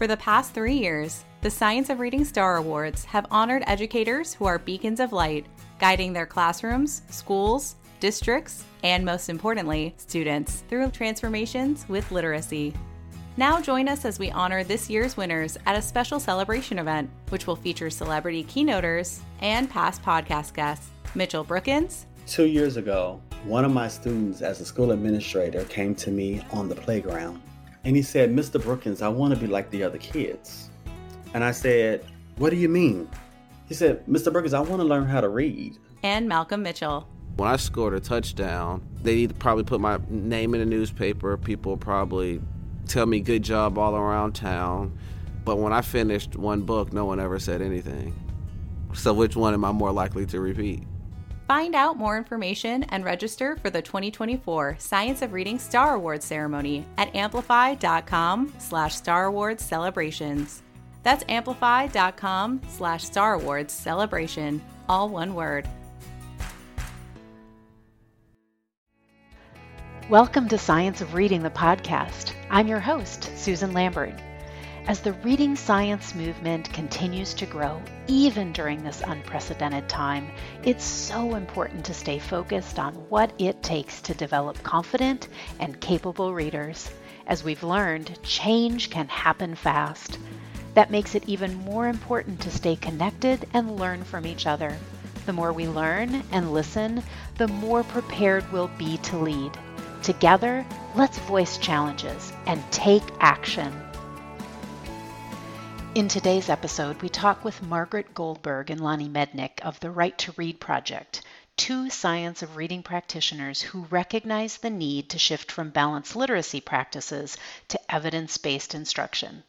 For the past three years, the Science of Reading Star Awards have honored educators who are beacons of light, guiding their classrooms, schools, districts, and most importantly, students through transformations with literacy. Now join us as we honor this year's winners at a special celebration event, which will feature celebrity keynoters and past podcast guests. Mitchell Brookins. Two years ago, one of my students as a school administrator came to me on the playground and he said, Mr. Brookins, I want to be like the other kids. And I said, What do you mean? He said, Mr. Brookins, I want to learn how to read. And Malcolm Mitchell. When I scored a touchdown, they'd probably put my name in the newspaper. People probably tell me good job all around town. But when I finished one book, no one ever said anything. So which one am I more likely to repeat? Find out more information and register for the 2024 Science of Reading Star Awards ceremony at amplify.com slash Star Awards celebrations. That's amplify.com slash Star Awards celebration, all one word. Welcome to Science of Reading, the podcast. I'm your host, Susan Lambert. As the reading science movement continues to grow, even during this unprecedented time, it's so important to stay focused on what it takes to develop confident and capable readers. As we've learned, change can happen fast. That makes it even more important to stay connected and learn from each other. The more we learn and listen, the more prepared we'll be to lead. Together, let's voice challenges and take action. In today's episode, we talk with Margaret Goldberg and Lonnie Mednick of the Right to Read Project, two science of reading practitioners who recognize the need to shift from balanced literacy practices to evidence based instruction.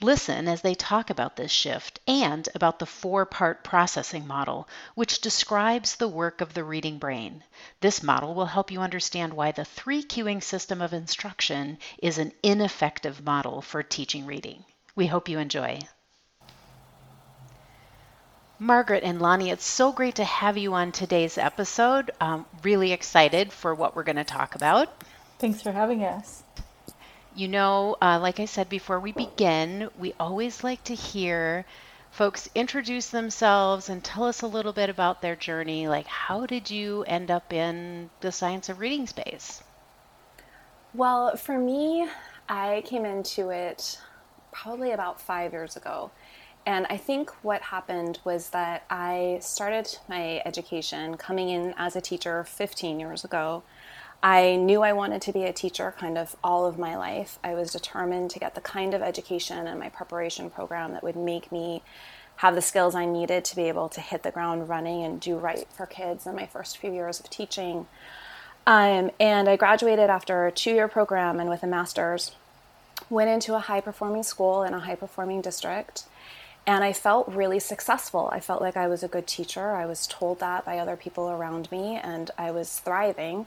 Listen as they talk about this shift and about the four part processing model, which describes the work of the reading brain. This model will help you understand why the three cueing system of instruction is an ineffective model for teaching reading. We hope you enjoy. Margaret and Lonnie, it's so great to have you on today's episode. Um, really excited for what we're going to talk about. Thanks for having us. You know, uh, like I said before we begin, we always like to hear folks introduce themselves and tell us a little bit about their journey. Like, how did you end up in the science of reading space? Well, for me, I came into it probably about five years ago. And I think what happened was that I started my education coming in as a teacher 15 years ago. I knew I wanted to be a teacher kind of all of my life. I was determined to get the kind of education and my preparation program that would make me have the skills I needed to be able to hit the ground running and do right for kids in my first few years of teaching. Um, and I graduated after a two year program and with a master's, went into a high performing school in a high performing district and I felt really successful. I felt like I was a good teacher. I was told that by other people around me, and I was thriving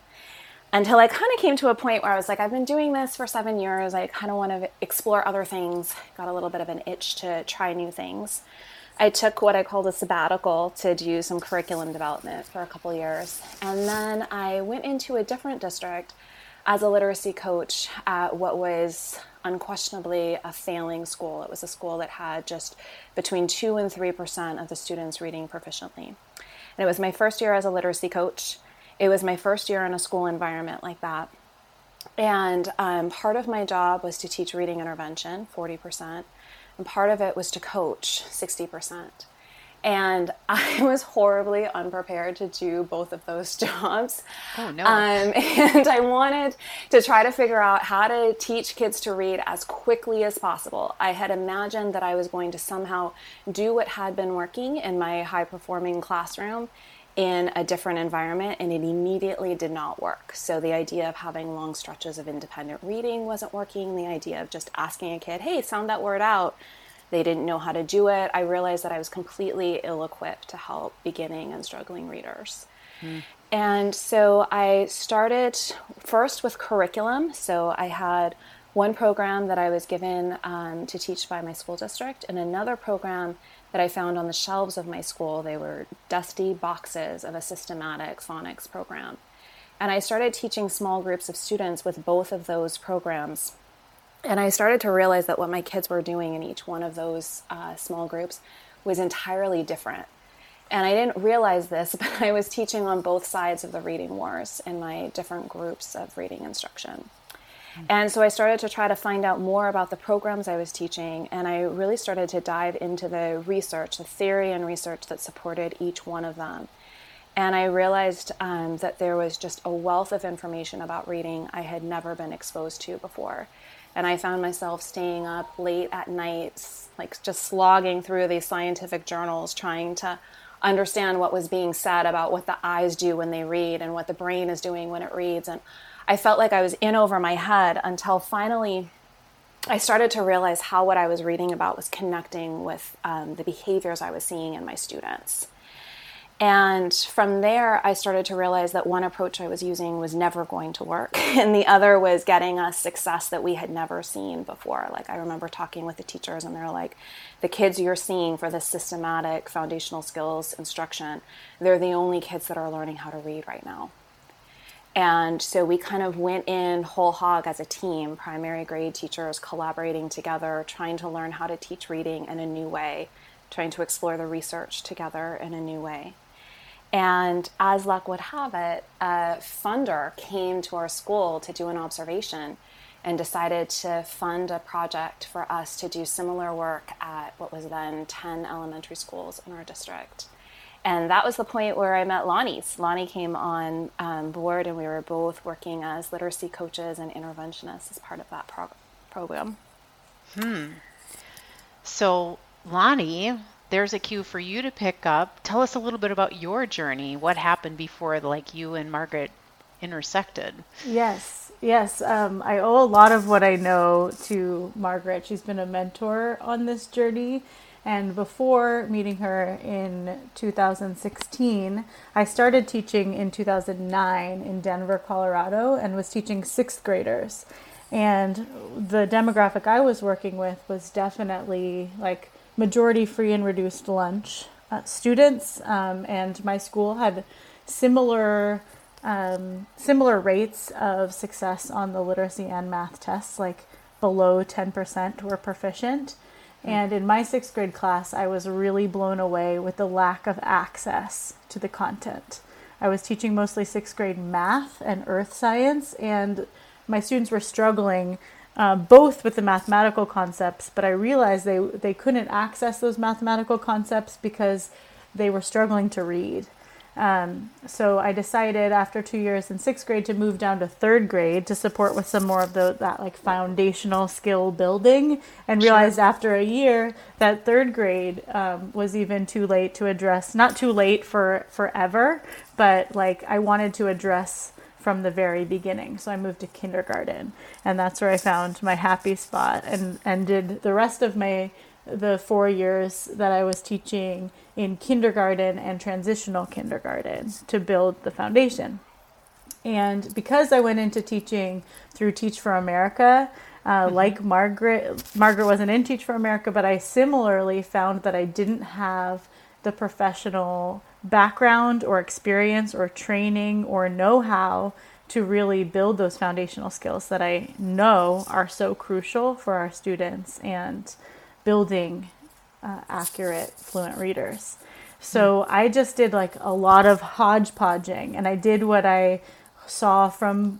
until I kind of came to a point where I was like, I've been doing this for seven years. I kind of want to explore other things. Got a little bit of an itch to try new things. I took what I called a sabbatical to do some curriculum development for a couple years. And then I went into a different district as a literacy coach at what was unquestionably a failing school. It was a school that had just between 2 and 3% of the students reading proficiently. And it was my first year as a literacy coach. It was my first year in a school environment like that. And um, part of my job was to teach reading intervention, 40%, and part of it was to coach, 60%. And I was horribly unprepared to do both of those jobs. Oh, no. Um, and I wanted to try to figure out how to teach kids to read as quickly as possible. I had imagined that I was going to somehow do what had been working in my high performing classroom in a different environment, and it immediately did not work. So, the idea of having long stretches of independent reading wasn't working. The idea of just asking a kid, hey, sound that word out they didn't know how to do it. I realized that I was completely ill equipped to help beginning and struggling readers. Mm. And so I started first with curriculum. So I had one program that I was given um, to teach by my school district, and another program that I found on the shelves of my school. They were dusty boxes of a systematic phonics program. And I started teaching small groups of students with both of those programs And I started to realize that what my kids were doing in each one of those uh, small groups was entirely different. And I didn't realize this, but I was teaching on both sides of the reading wars in my different groups of reading instruction. And so I started to try to find out more about the programs I was teaching, and I really started to dive into the research, the theory and research that supported each one of them. And I realized um, that there was just a wealth of information about reading I had never been exposed to before. And I found myself staying up late at nights, like just slogging through these scientific journals, trying to understand what was being said about what the eyes do when they read and what the brain is doing when it reads. And I felt like I was in over my head until finally I started to realize how what I was reading about was connecting with um, the behaviors I was seeing in my students. And from there, I started to realize that one approach I was using was never going to work, and the other was getting us success that we had never seen before. Like, I remember talking with the teachers, and they're like, the kids you're seeing for this systematic foundational skills instruction, they're the only kids that are learning how to read right now. And so we kind of went in whole hog as a team, primary grade teachers collaborating together, trying to learn how to teach reading in a new way, trying to explore the research together in a new way. And as luck would have it, a funder came to our school to do an observation and decided to fund a project for us to do similar work at what was then 10 elementary schools in our district. And that was the point where I met Lonnie. Lonnie came on um, board, and we were both working as literacy coaches and interventionists as part of that prog- program. Hmm. So, Lonnie, there's a cue for you to pick up. Tell us a little bit about your journey. What happened before, like you and Margaret intersected? Yes, yes. Um, I owe a lot of what I know to Margaret. She's been a mentor on this journey. And before meeting her in 2016, I started teaching in 2009 in Denver, Colorado, and was teaching sixth graders. And the demographic I was working with was definitely like majority free and reduced lunch uh, students, um, and my school had similar um, similar rates of success on the literacy and math tests, like below 10% were proficient. And in my sixth grade class, I was really blown away with the lack of access to the content. I was teaching mostly sixth grade math and earth science, and my students were struggling uh, both with the mathematical concepts, but I realized they, they couldn't access those mathematical concepts because they were struggling to read. Um, so I decided after two years in sixth grade to move down to third grade to support with some more of the that like foundational skill building, and realized after a year that third grade um, was even too late to address. Not too late for forever, but like I wanted to address from the very beginning. So I moved to kindergarten, and that's where I found my happy spot, and and did the rest of my the four years that I was teaching in kindergarten and transitional kindergarten to build the foundation. And because I went into teaching through Teach for America, uh, mm-hmm. like Margaret, Margaret wasn't in Teach for America, but I similarly found that I didn't have the professional background or experience or training or know how to really build those foundational skills that I know are so crucial for our students and building uh, accurate, fluent readers. So. I just did like a lot of hodgepodging and I did what I saw from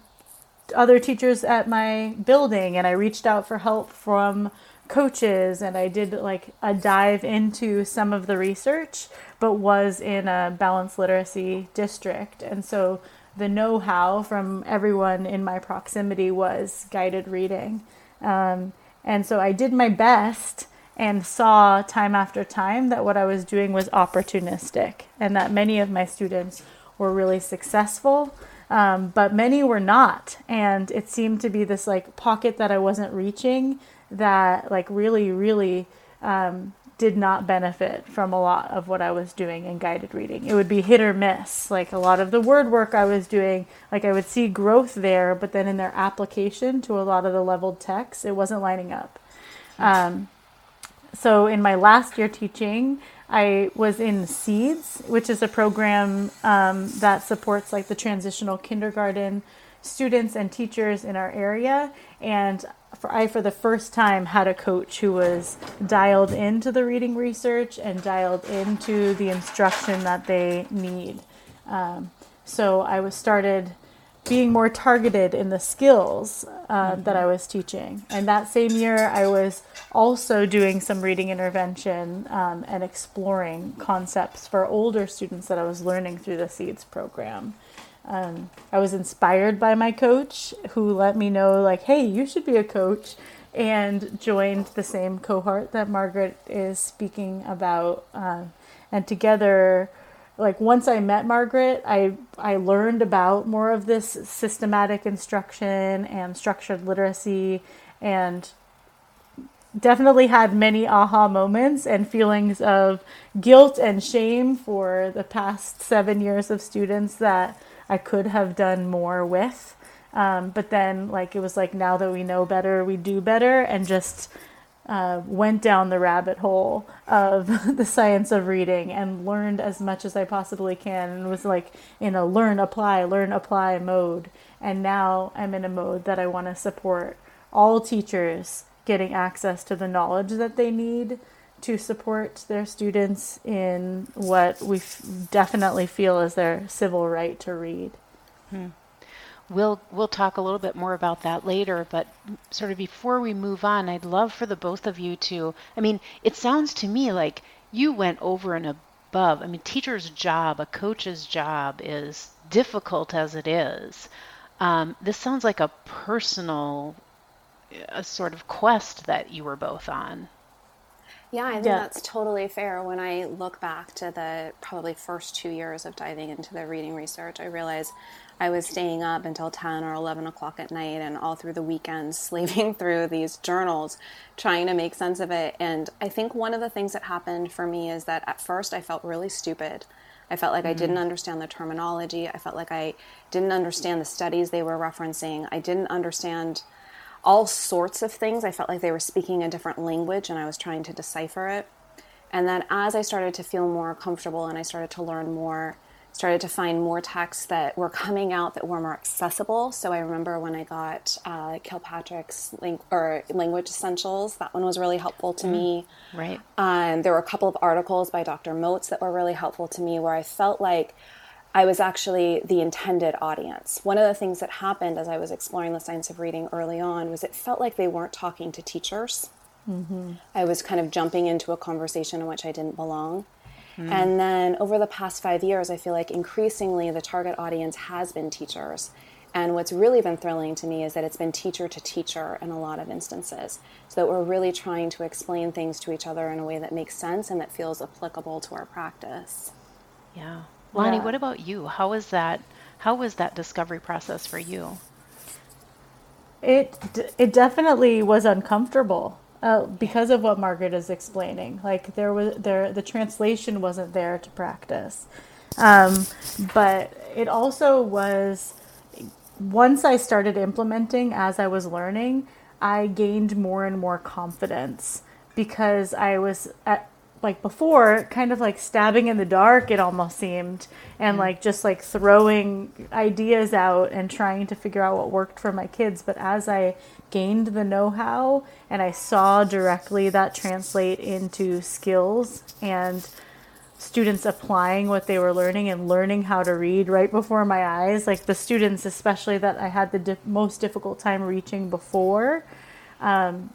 other teachers at my building and I reached out for help from coaches and I did like a dive into some of the research, but was in a balanced literacy district. And so the know how from everyone in my proximity was guided reading. Um, and so I did my best and saw time after time that what I was doing was opportunistic and that many of my students were really successful. Um, but many were not. And it seemed to be this like pocket that I wasn't reaching that like really, really um, did not benefit from a lot of what I was doing in guided reading. It would be hit or miss. Like a lot of the word work I was doing, like I would see growth there, but then in their application to a lot of the leveled text, it wasn't lining up. Um, so in my last year teaching, I was in Seeds, which is a program um, that supports like the transitional kindergarten students and teachers in our area. And for, I, for the first time, had a coach who was dialed into the reading research and dialed into the instruction that they need. Um, so I was started being more targeted in the skills uh, mm-hmm. that I was teaching. And that same year, I was also doing some reading intervention um, and exploring concepts for older students that I was learning through the SEEDS program. Um, I was inspired by my coach who let me know, like, hey, you should be a coach, and joined the same cohort that Margaret is speaking about. Uh, and together, like once I met Margaret, I I learned about more of this systematic instruction and structured literacy and definitely had many aha moments and feelings of guilt and shame for the past 7 years of students that I could have done more with. Um, but then like it was like now that we know better, we do better and just uh, went down the rabbit hole of the science of reading and learned as much as I possibly can and was like in a learn, apply, learn, apply mode. And now I'm in a mode that I want to support all teachers getting access to the knowledge that they need to support their students in what we f- definitely feel is their civil right to read. Hmm. We'll we'll talk a little bit more about that later, but sort of before we move on, I'd love for the both of you to I mean, it sounds to me like you went over and above. I mean, teacher's job, a coach's job is difficult as it is. Um, this sounds like a personal a sort of quest that you were both on. Yeah, I think yeah. that's totally fair. When I look back to the probably first two years of diving into the reading research, I realize I was staying up until 10 or 11 o'clock at night and all through the weekends, slaving through these journals, trying to make sense of it. And I think one of the things that happened for me is that at first I felt really stupid. I felt like mm-hmm. I didn't understand the terminology. I felt like I didn't understand the studies they were referencing. I didn't understand all sorts of things. I felt like they were speaking a different language and I was trying to decipher it. And then as I started to feel more comfortable and I started to learn more, started to find more texts that were coming out that were more accessible. So I remember when I got uh, Kilpatrick's link or Language Essentials, that one was really helpful to mm, me. Right. Um, there were a couple of articles by Dr. Moats that were really helpful to me, where I felt like I was actually the intended audience. One of the things that happened as I was exploring the science of reading early on was it felt like they weren't talking to teachers. Mm-hmm. I was kind of jumping into a conversation in which I didn't belong. Mm. And then over the past five years, I feel like increasingly the target audience has been teachers. And what's really been thrilling to me is that it's been teacher to teacher in a lot of instances. So that we're really trying to explain things to each other in a way that makes sense and that feels applicable to our practice. Yeah. Lonnie, yeah. what about you? How was that how was that discovery process for you? It it definitely was uncomfortable uh, because of what Margaret is explaining. Like there was there the translation wasn't there to practice, um, but it also was. Once I started implementing as I was learning, I gained more and more confidence because I was at like before kind of like stabbing in the dark it almost seemed and mm like just like throwing ideas out and trying to figure out what worked for my kids. But as i gained the know-how and i saw directly that translate into skills and students applying what they were learning and learning how to read right before my eyes like the students especially that i had the di- most difficult time reaching before um,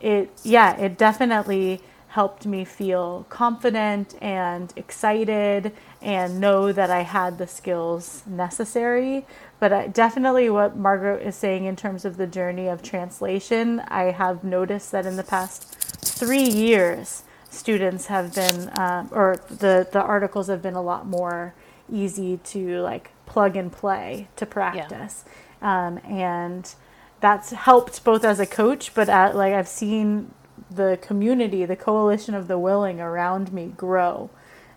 it yeah it definitely helped me feel confident and excited and know that I had the skills necessary. But I, definitely, what Margaret is saying in terms of the journey of translation, I have noticed that in the past three years, students have been, uh, or the, the articles have been a lot more easy to like plug and play to practice. Yeah. Um, and that's helped both as a coach, but at, like I've seen the community, the coalition of the willing around me grow,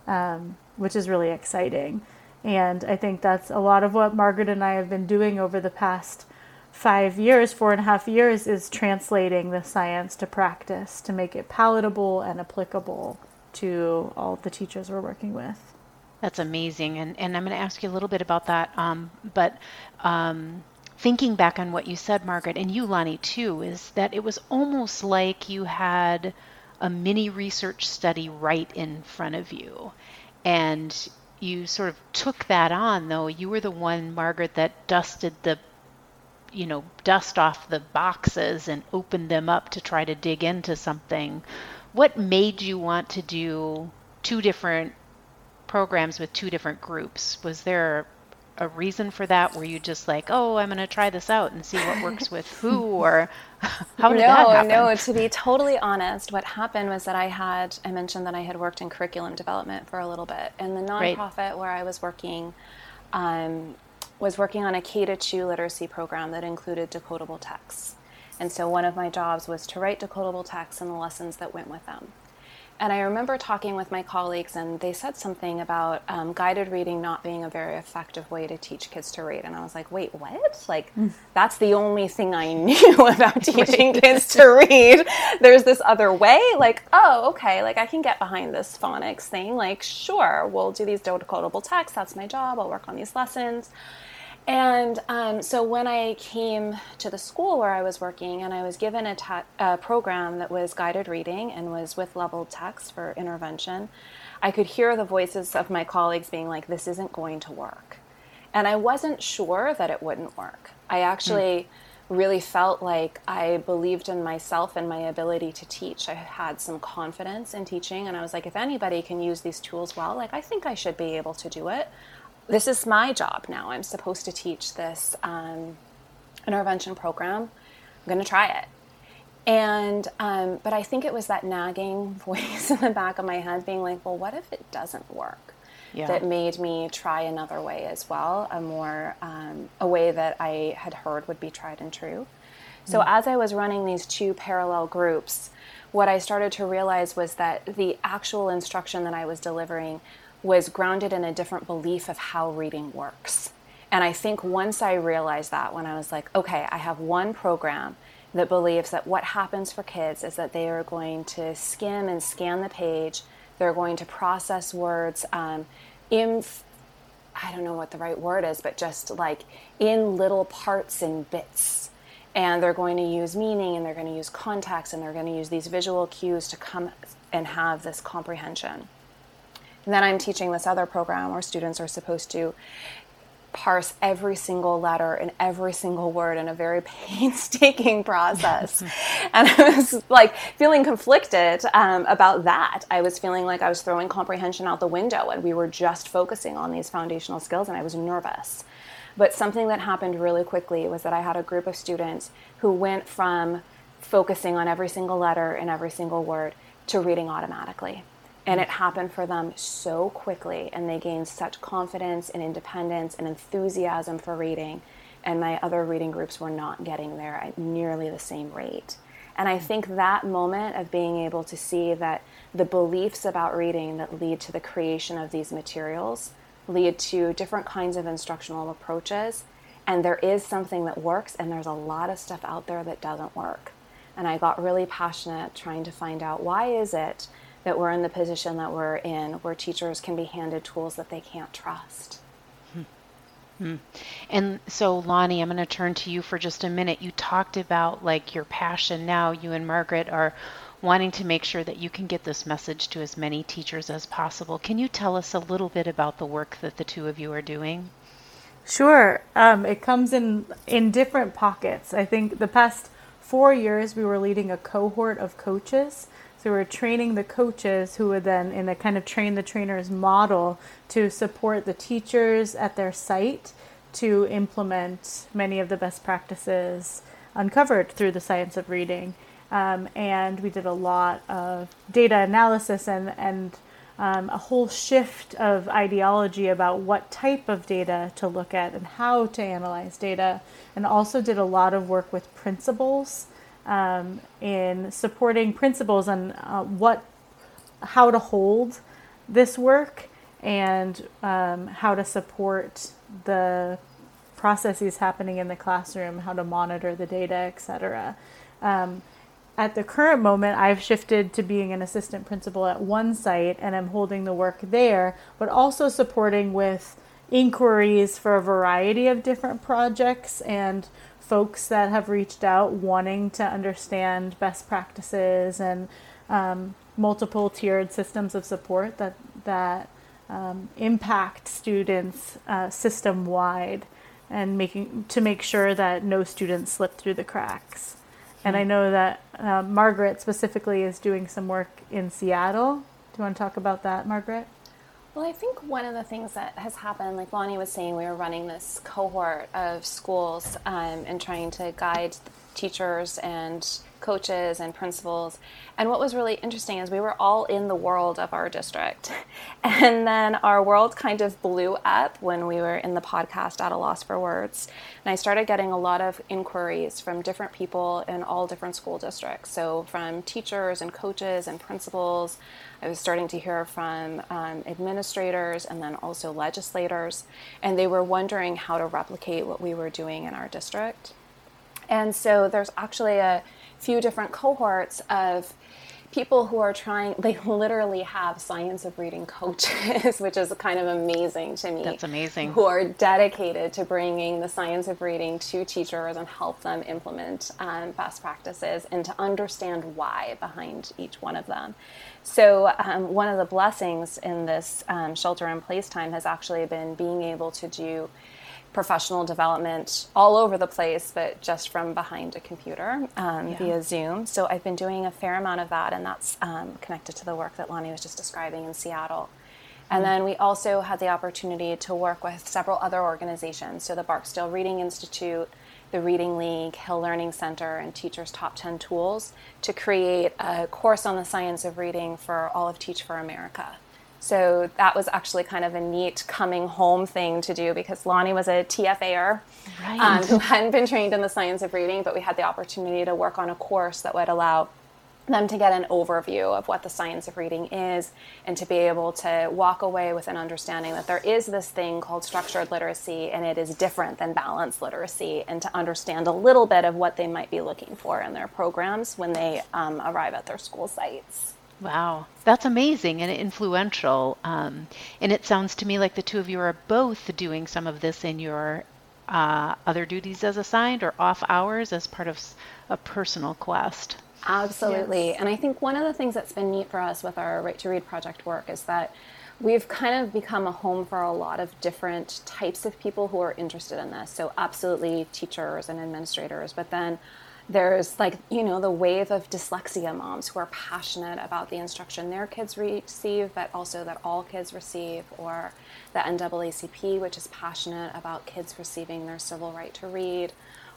um, which is really exciting. And I think that's a lot of what Margaret and I have been doing over the past five years, four and a half years, is translating the science to practice to make it palatable and applicable to all the teachers we're working with. That's amazing. And, and I'm going to ask you a little bit about that. Um, but um, thinking back on what you said, Margaret, and you, Lonnie, too, is that it was almost like you had a mini research study right in front of you. And you sort of took that on, though. You were the one, Margaret, that dusted the you know, dust off the boxes and opened them up to try to dig into something. What made you want to do two different programs with two different groups? Was there a reason for that? Were you just like, oh, I'm going to try this out and see what works with who, or how did no, that happen? No, no. to be totally honest, what happened was that I had I mentioned that I had worked in curriculum development for a little bit, and the nonprofit right. where I was working. Um, was working on a K to 2 literacy program that included decodable texts. And so one of my jobs was to write decodable texts and the lessons that went with them. And I remember talking with my colleagues, and they said something about um, guided reading not being a very effective way to teach kids to read. And I was like, wait, what? Like, mm. that's the only thing I knew about teaching kids to read. There's this other way. Like, oh, okay, like I can get behind this phonics thing. Like, sure, we'll do these decodable texts. That's my job. I'll work on these lessons. And um, so when I came to the school where I was working, and I was given a, ta- a program that was guided reading and was with leveled text for intervention, I could hear the voices of my colleagues being like, this isn't going to work. And I wasn't sure that it wouldn't work. I actually mm. really felt like I believed in myself and my ability to teach. I had some confidence in teaching, and I was like, if anybody can use these tools well, like, I think I should be able to do it this is my job now. I'm supposed to teach this um, intervention program. I'm going to try it. And, um, but I think it was that nagging voice in the back of my head being like, well, what if it doesn't work? Yeah. That made me try another way as well, a more, um, a way that I had heard would be tried and true. So mm. as I was running these two parallel groups, what I started to realize was that the actual instruction that I was delivering was grounded in a different belief of how reading works. And I think once I realized that, when I was like, okay, I have one program that believes that what happens for kids is that they are going to skim and scan the page, they're going to process words um, in, I don't know what the right word is, but just like in little parts and bits. And they're going to use meaning and they're going to use context and they're going to use these visual cues to come and have this comprehension. And then I'm teaching this other program where students are supposed to parse every single letter and every single word in a very painstaking process. and I was like feeling conflicted um, about that. I was feeling like I was throwing comprehension out the window and we were just focusing on these foundational skills and I was nervous. But something that happened really quickly was that I had a group of students who went from focusing on every single letter and every single word to reading automatically. And it happened for them so quickly, and they gained such confidence and independence and enthusiasm for reading. And my other reading groups were not getting there at nearly the same rate. And I think that moment of being able to see that the beliefs about reading that lead to the creation of these materials lead to different kinds of instructional approaches. And there is something that works, and there's a lot of stuff out there that doesn't work. And I got really passionate trying to find out why is it that we're in the position that we're in where teachers can be handed tools that they can't trust. Hmm. And so, Lonnie, I'm going to turn to you for just a minute. You talked about like your passion now. You and Margaret are wanting to make sure that you can get this message to as many teachers as possible. Can you tell us a little bit about the work that the two of you are doing? Sure. Um, it comes in in different pockets. I think the past four years we were leading a cohort of coaches so we're training the coaches who would then, in a kind of train the trainers model, to support the teachers at their site to implement many of the best practices uncovered through the science of reading. Um, and we did a lot of data analysis and, and um, a whole shift of ideology about what type of data to look at and how to analyze data, and also did a lot of work with principals um, in supporting principals on uh, what, how to hold this work and um, how to support the processes happening in the classroom, how to monitor the data, etc. Um, at the current moment, I've shifted to being an assistant principal at one site and I'm holding the work there, but also supporting with inquiries for a variety of different projects and folks that have reached out wanting to understand best practices and um, multiple tiered systems of support that that um, impact students uh, system wide and making to make sure that no students slip through the cracks. And I know that uh, Margaret specifically is doing some work in Seattle. Do you want to talk about that, Margaret? Well, I think one of the things that has happened, like Lonnie was saying, we were running this cohort of schools um, and trying to guide teachers and coaches and principals. And what was really interesting is we were all in the world of our district. And then our world kind of blew up when we were in the podcast at a loss for words. And I started getting a lot of inquiries from different people in all different school districts. So from teachers and coaches and principals. I was starting to hear from um, administrators and then also legislators. And they were wondering how to replicate what we were doing in our district. And so there's actually a few different cohorts of people who are trying they literally have science of reading coaches which is kind of amazing to me That's amazing. who are dedicated to bringing the science of reading to teachers and help them implement um, best practices and to understand why behind each one of them so um, one of the blessings in this um, shelter in place time has actually been being able to do professional development all over the place, but just from behind a computer um, Yeah. via Zoom. So I've been doing a fair amount of that, and that's um, connected to the work that Lonnie was just describing in Seattle. And then we also had the opportunity to work with several other organizations. So the Barksdale Reading Institute, the Reading League, Hill Learning Center, and Teachers Top 10 Tools to create a course on the science of reading for all of Teach for America. So that was actually kind of a neat coming home thing to do because Lonnie was a TFAer um, who hadn't been trained in the science of reading, but we had the opportunity to work on a course that would allow them to get an overview of what the science of reading is and to be able to walk away with an understanding that there is this thing called structured literacy and it is different than balanced literacy and to understand a little bit of what they might be looking for in their programs when they um, arrive at their school sites. Wow, that's amazing and influential. Um, and it sounds to me like the two of you are both doing some of this in your uh, other duties as assigned or off hours as part of a personal quest. Absolutely. And I think one of the things that's been neat for us with our Right to Read project work is that we've kind of become a home for a lot of different types of people who are interested in this. So, absolutely teachers and administrators, but then there's like, you know, the wave of dyslexia moms who are passionate about the instruction their kids receive, but also that all kids receive, or the NAACP, which is passionate about kids receiving their civil right to read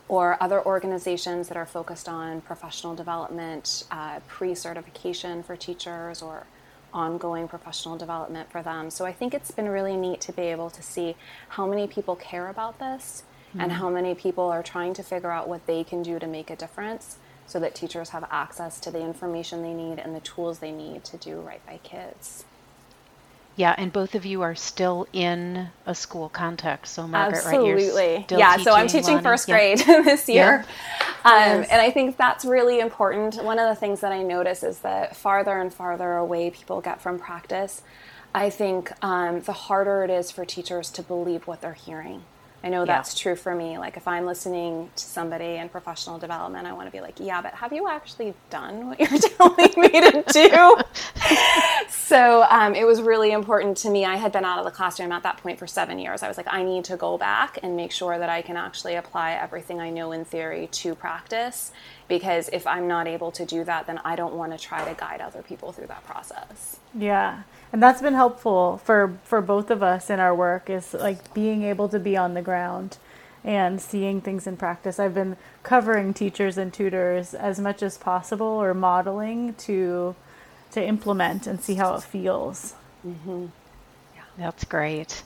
or other organizations that are focused on professional development, uh, pre certification for teachers, or ongoing professional development for them. So I think it's been really neat to be able to see how many people care about this and how many people are trying to figure out what they can do to make a difference so that teachers have access to the information they need and the tools they need to do right by kids. Yeah, and both of you are still in a school context. So, Margaret, right? Absolutely. still yeah, so I'm teaching first Yeah. grade this year. Um, Yes. And I think that's really important. One of the things that I notice is that farther and farther away people get from practice, I think um, the harder it is for teachers to believe what they're hearing. I know Yeah. that's true for me. Like if I'm listening to somebody in professional development, I want to be like, yeah, but have you actually done what you're telling me to do? so um, it was really important to me. I had been out of the classroom at that point for seven years. I was like, I need to go back and make sure that I can actually apply everything I know in theory to practice. Because if I'm not able to do that, then I don't want to try to guide other people through that process. Yeah. And that's been helpful for for both of us in our work is like being able to be on the ground and seeing things in practice. I've been covering teachers and tutors as much as possible or modeling to to implement and see how it feels. That's great.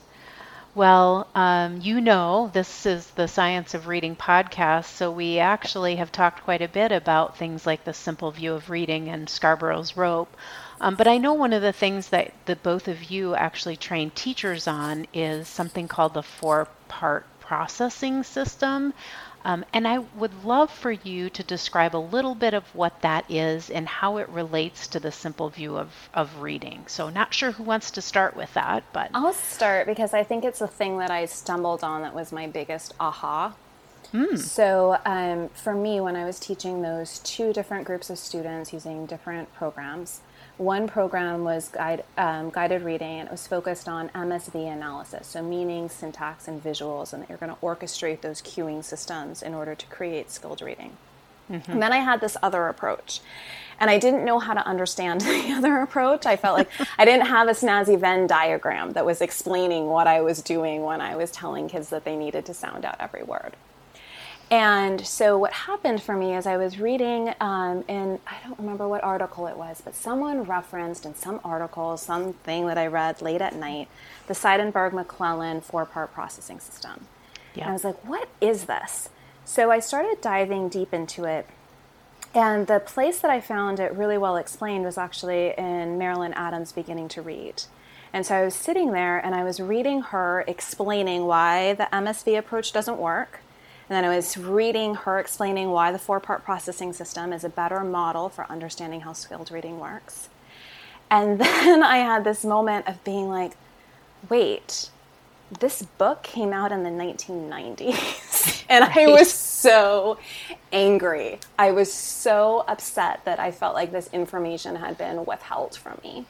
Well, um, you know, this is the Science of Reading podcast, so we actually have talked quite a bit about things like the simple view of reading and Scarborough's rope. Um, but I know one of the things that the both of you actually train teachers on is something called the four part processing system. Um, and I would love for you to describe a little bit of what that is and how it relates to the simple view of, of reading. So, not sure who wants to start with that, but. I'll start because I think it's a thing that I stumbled on that was my biggest aha. Mm. So, um, for me, when I was teaching those two different groups of students using different programs, one program was guide, um, guided reading, and it was focused on MSV analysis, so meaning, syntax, and visuals, and that you're going to orchestrate those cueing systems in order to create skilled reading. Mm-hmm. And then I had this other approach. And I didn't know how to understand the other approach. I felt like I didn't have a snazzy Venn diagram that was explaining what I was doing when I was telling kids that they needed to sound out every word. And so, what happened for me is I was reading, um, in I don't remember what article it was, but someone referenced in some article, something that I read late at night, the Seidenberg McClelland four part processing system. Yeah. And I was like, what is this? So, I started diving deep into it. And the place that I found it really well explained was actually in Marilyn Adams' Beginning to Read. And so I was sitting there and I was reading her explaining why the MSV approach doesn't work and then I was reading her explaining why the four part processing system is a better model for understanding how skilled reading works. And then I had this moment of being like, wait, this book came out in the 1990s. and right. I was so angry. I was so upset that I felt like this information had been withheld from me.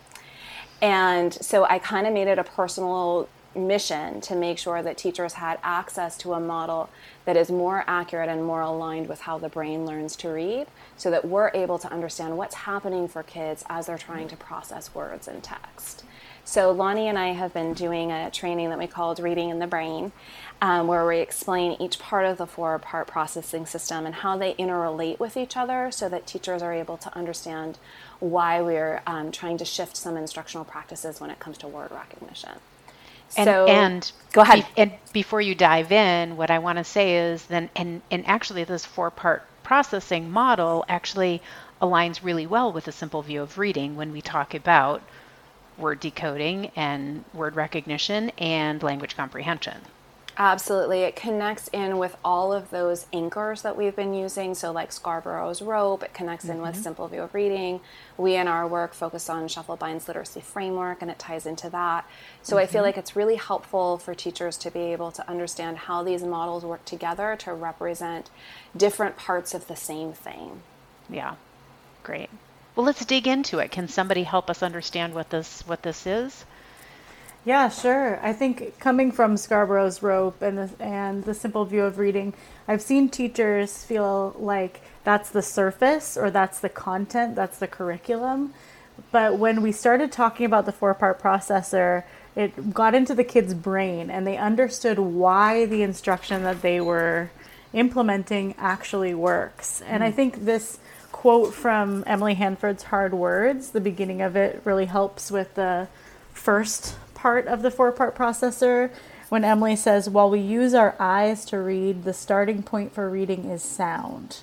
And so I kind of made it a personal mission to make sure that teachers had access to a model that is more accurate and more aligned with how the brain learns to read so that we're able to understand what's happening for kids as they're trying to process words and text. So, Lonnie and I have been doing a training that we called Reading in the Brain, um, where we explain each part of the four part processing system and how they interrelate with each other so that teachers are able to understand why we're um, trying to shift some instructional practices when it comes to word recognition. And, so, and go ahead. Be, and before you dive in, what I want to say is then, and, and actually, this four part processing model actually aligns really well with a simple view of reading when we talk about word decoding and word recognition and language comprehension. Absolutely. It connects in with all of those anchors that we've been using. So, like Scarborough's rope, it connects mm-hmm. in with mm-hmm. Simple View of Reading. We, in our work, focus on Shefelbine's literacy framework, and it ties into that. So, mm-hmm. I feel mm-hmm. like it's really helpful for teachers to be able to understand how these models work together to represent different parts of the same thing. Yeah, great. Well, let's dig into it. Can somebody help us understand what this what this is? Yeah, sure. I think coming from Scarborough's rope and the, and the simple view of reading, I've seen teachers feel like that's the surface or that's the content, that's the curriculum. But when we started talking about the four part processor, it got into the kid's brain and they understood why the instruction that they were implementing actually works. And I hmm. think this quote from Emily Hanford's Hard Words, the beginning of it really helps with the first part of the four part processor when Emily says, while we use our eyes to read, the starting point for reading is sound.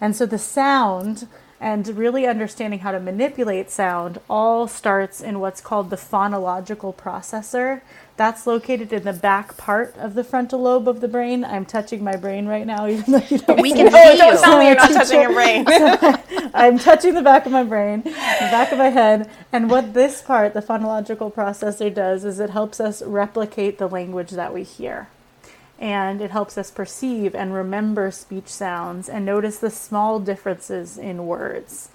And so the sound and really understanding how to manipulate sound all starts in what's called the phonological processor. That's located in the back part of the frontal lobe of the brain. I'm touching my brain right now, even though you don't. We can see you. Don't tell me you're not touching your brain. so I'm touching the back of my brain, the back of my head, and what this part, the phonological processor, does is it helps us replicate the language that we hear and it helps us perceive and remember speech sounds and notice the small differences in words.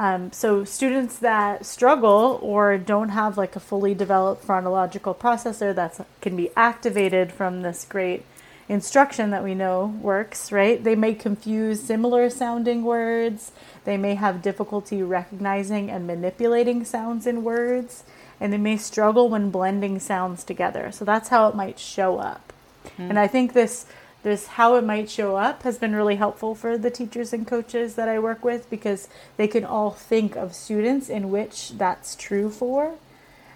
Um, so, students that struggle or don't have like a fully developed phonological processor that can be activated from this great instruction that we know works, right? They may confuse similar sounding words. They may have difficulty recognizing and manipulating sounds in words, and they may struggle when blending sounds together. So, that's how it might show up. Mm-hmm. And I think this this how it might show up has been really helpful for the teachers and coaches that I work with because they can all think of students in which that's true for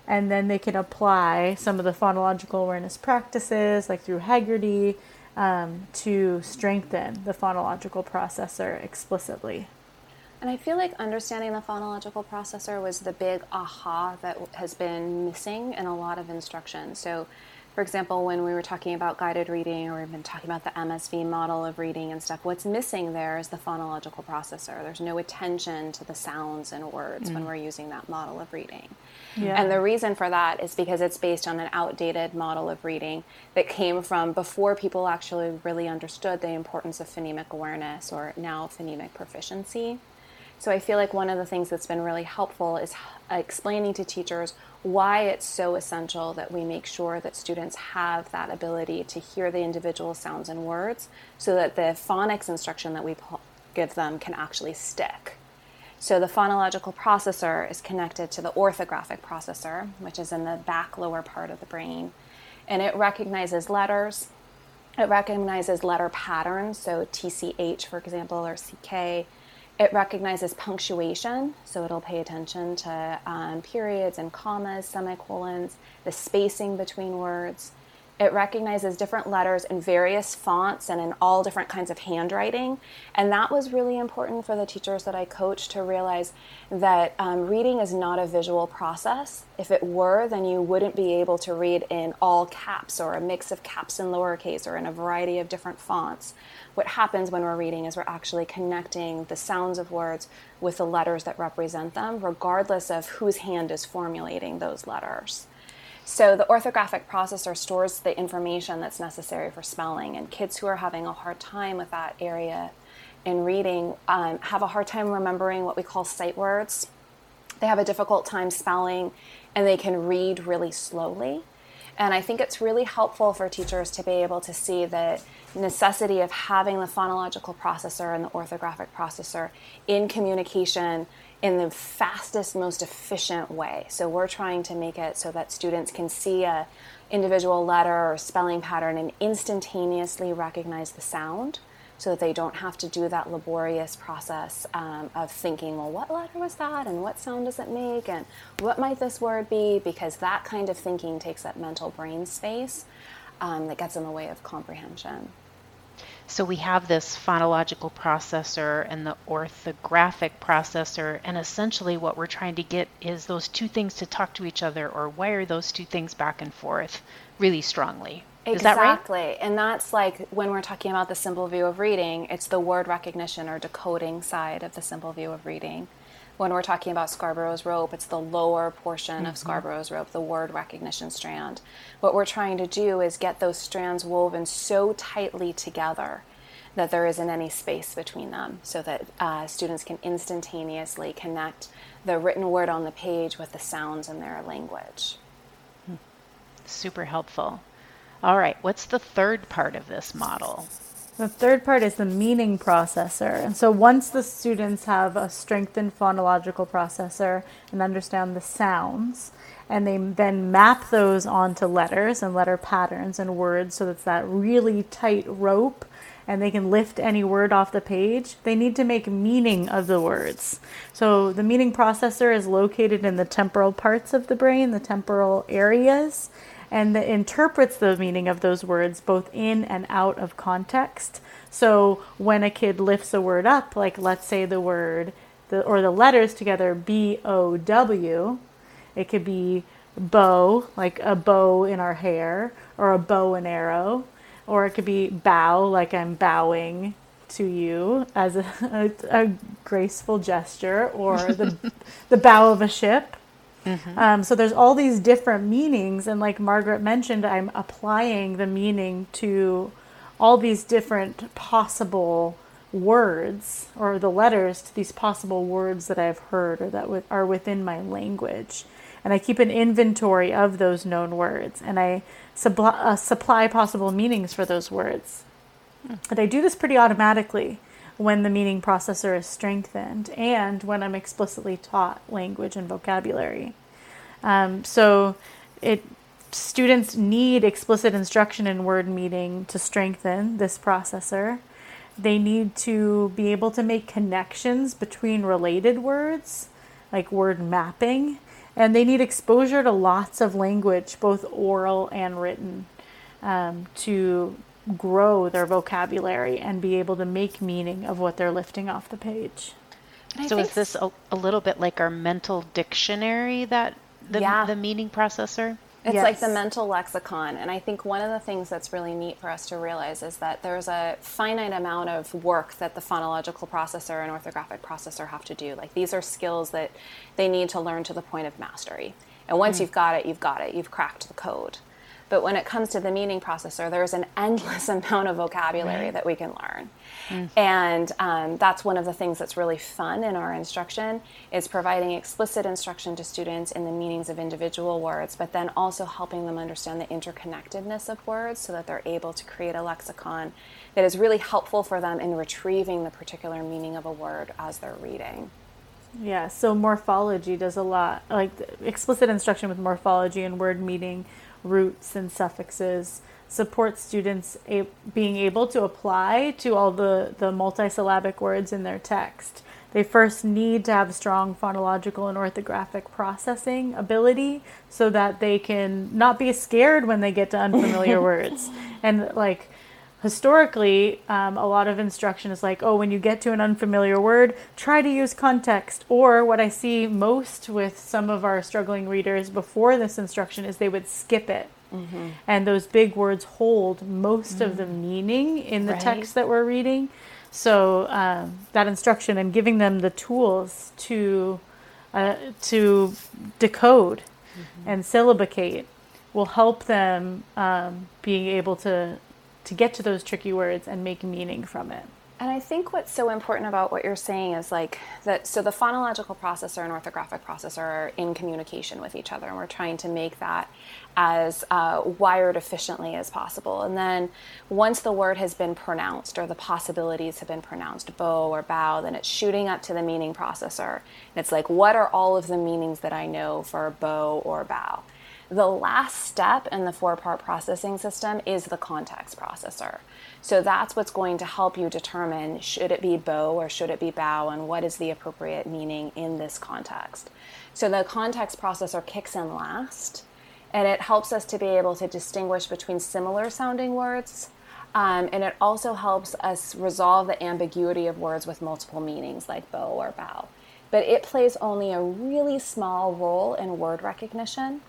and then they can apply some of the phonological awareness practices like through Heggerty, um, to strengthen the phonological processor explicitly. And I feel like understanding the phonological processor was the big aha that has been missing in a lot of instruction. So for example, when we were talking about guided reading or we've been talking about the MSV model of reading and stuff, what's missing there is the phonological processor. There's no attention to the sounds and words mm. when we're using that model of reading. Yeah. And the reason for that is because it's based on an outdated model of reading that came from before people actually really understood the importance of phonemic awareness or now phonemic proficiency. So I feel like one of the things that's been really helpful is uh, explaining to teachers why it's so essential that we make sure that students have that ability to hear the individual sounds and words so that the phonics instruction that we give them can actually stick. So the phonological processor is connected to the orthographic processor, which is in the back lower part of the brain, and it recognizes letters. It recognizes letter patterns, so TCH, for example, or CK it recognizes punctuation, so it'll pay attention to um, periods and commas, semicolons, the spacing between words. It recognizes different letters in various fonts and in all different kinds of handwriting. And that was really important for the teachers that I coached to realize that um, reading is not a visual process. If it were, then you wouldn't be able to read in all caps or a mix of caps and lowercase or in a variety of different fonts. What happens when we're reading is we're actually connecting the sounds of words with the letters that represent them, regardless of whose hand is formulating those letters. So the orthographic processor stores the information that's necessary for spelling, and kids who are having a hard time with that area in reading um, have a hard time remembering what we call sight words. They have a difficult time spelling, and they can read really slowly. And I think it's really helpful for teachers to be able to see the necessity of having the phonological processor and the orthographic processor in communication in the fastest, most efficient way. So we're trying to make it so that students can see a individual letter or spelling pattern and instantaneously recognize the sound so that they don't have to do that laborious process um, of thinking, well, what letter was that and what sound does it make and what might this word be? Because that kind of thinking takes up mental brain space um, that gets in the way of comprehension. So we have this phonological processor and the orthographic processor, and essentially what we're trying to get is those two things to talk to each other or wire those two things back and forth really strongly. Is exactly. That right? And that's like when we're talking about the simple view of reading, it's the word recognition or decoding side of the simple view of reading when we're talking about Scarborough's rope, it's the lower portion mm-hmm. of Scarborough's rope, the word recognition strand. What we're trying to do is get those strands woven so tightly together that there isn't any space between them so that uh, students can instantaneously connect the written word on the page with the sounds in their language. Hmm. Super helpful. All right, what's the third part of this model? The third part is the meaning processor. And so once the students have a strengthened phonological processor and understand the sounds, and they then map those onto letters and letter patterns and words so it's that really tight rope and they can lift any word off the page, they need to make meaning of the words. So the meaning processor is located in the temporal parts of the brain, the temporal areas, and that interprets the meaning of those words both in and out of context. So when a kid lifts a word up, like let's say the word the, or the letters together B O W, it could be bow, like a bow in our hair, or a bow and arrow, or it could be bow, like I'm bowing to you as a, a, a graceful gesture, or the the bow of a ship Mm-hmm. Um, so there's all these different meanings, and like Margaret mentioned, I'm applying the meaning to all these different possible words or the letters to these possible words that I've heard or that w- are within my language. And I keep an inventory of those known words, and I supply, uh, supply possible meanings for those words. Mm. And I do this pretty automatically when the meaning processor is strengthened and when I'm explicitly taught language and vocabulary. Um, so it students need explicit instruction in word meaning to strengthen this processor. They need to be able to make connections between related words, like word mapping, and they need exposure to lots of language, both oral and written, um, to grow their vocabulary and be able to make meaning of what they're lifting off the page. So is this a, a, little bit like our mental dictionary that the, yeah. the meaning processor? It's yes. like the mental lexicon. And I think one of the things that's really neat for us to realize is that there's a finite amount of work that the phonological processor and orthographic processor have to do. Like these are skills that they need to learn to the point of mastery. And once mm. you've got it, you've got it. You've cracked the code. But when it comes to the meaning processor, there's an endless amount of vocabulary right. that we can learn. Mm. And um, that's one of the things that's really fun in our instruction is providing explicit instruction to students in the meanings of individual words, but then also helping them understand the interconnectedness of words so that they're able to create a lexicon that is really helpful for them in retrieving the particular meaning of a word as they're reading. Yeah, so morphology does a lot, like explicit instruction with morphology and word meaning roots and suffixes support students a- being able to apply to all the, the multisyllabic words in their text. They first need to have strong phonological and orthographic processing ability so that they can not be scared when they get to unfamiliar words. And like historically, um, a lot of instruction is like, oh, when you get to an unfamiliar word, try to use context. Or what I see most with some of our struggling readers before this instruction is they would skip it. Mm-hmm. And those big words hold most mm of the mm. meaning in the right. text that we're reading. So um, that instruction and giving them the tools to uh, to decode mm-hmm. and syllabicate will help them um, being able to to get to those tricky words and make meaning from it. And I think what's so important about what you're saying is like that so the phonological processor and orthographic processor are in communication with each other, and we're trying to make that as uh, wired efficiently as possible. And then once the word has been pronounced or the possibilities have been pronounced, bow or bow, then it's shooting up to the meaning processor. And it's like, what are all of the meanings that I know for bow or bow? The last step in the four part processing system is the context processor. So that's what's going to help you determine should it be bow or should it be bow and what is the appropriate meaning in this context. So the context processor kicks in last and it helps us to be able to distinguish between similar sounding words. Um, and it also helps us resolve the ambiguity of words with multiple meanings like bow or bow. But it plays only a really small role in word recognition.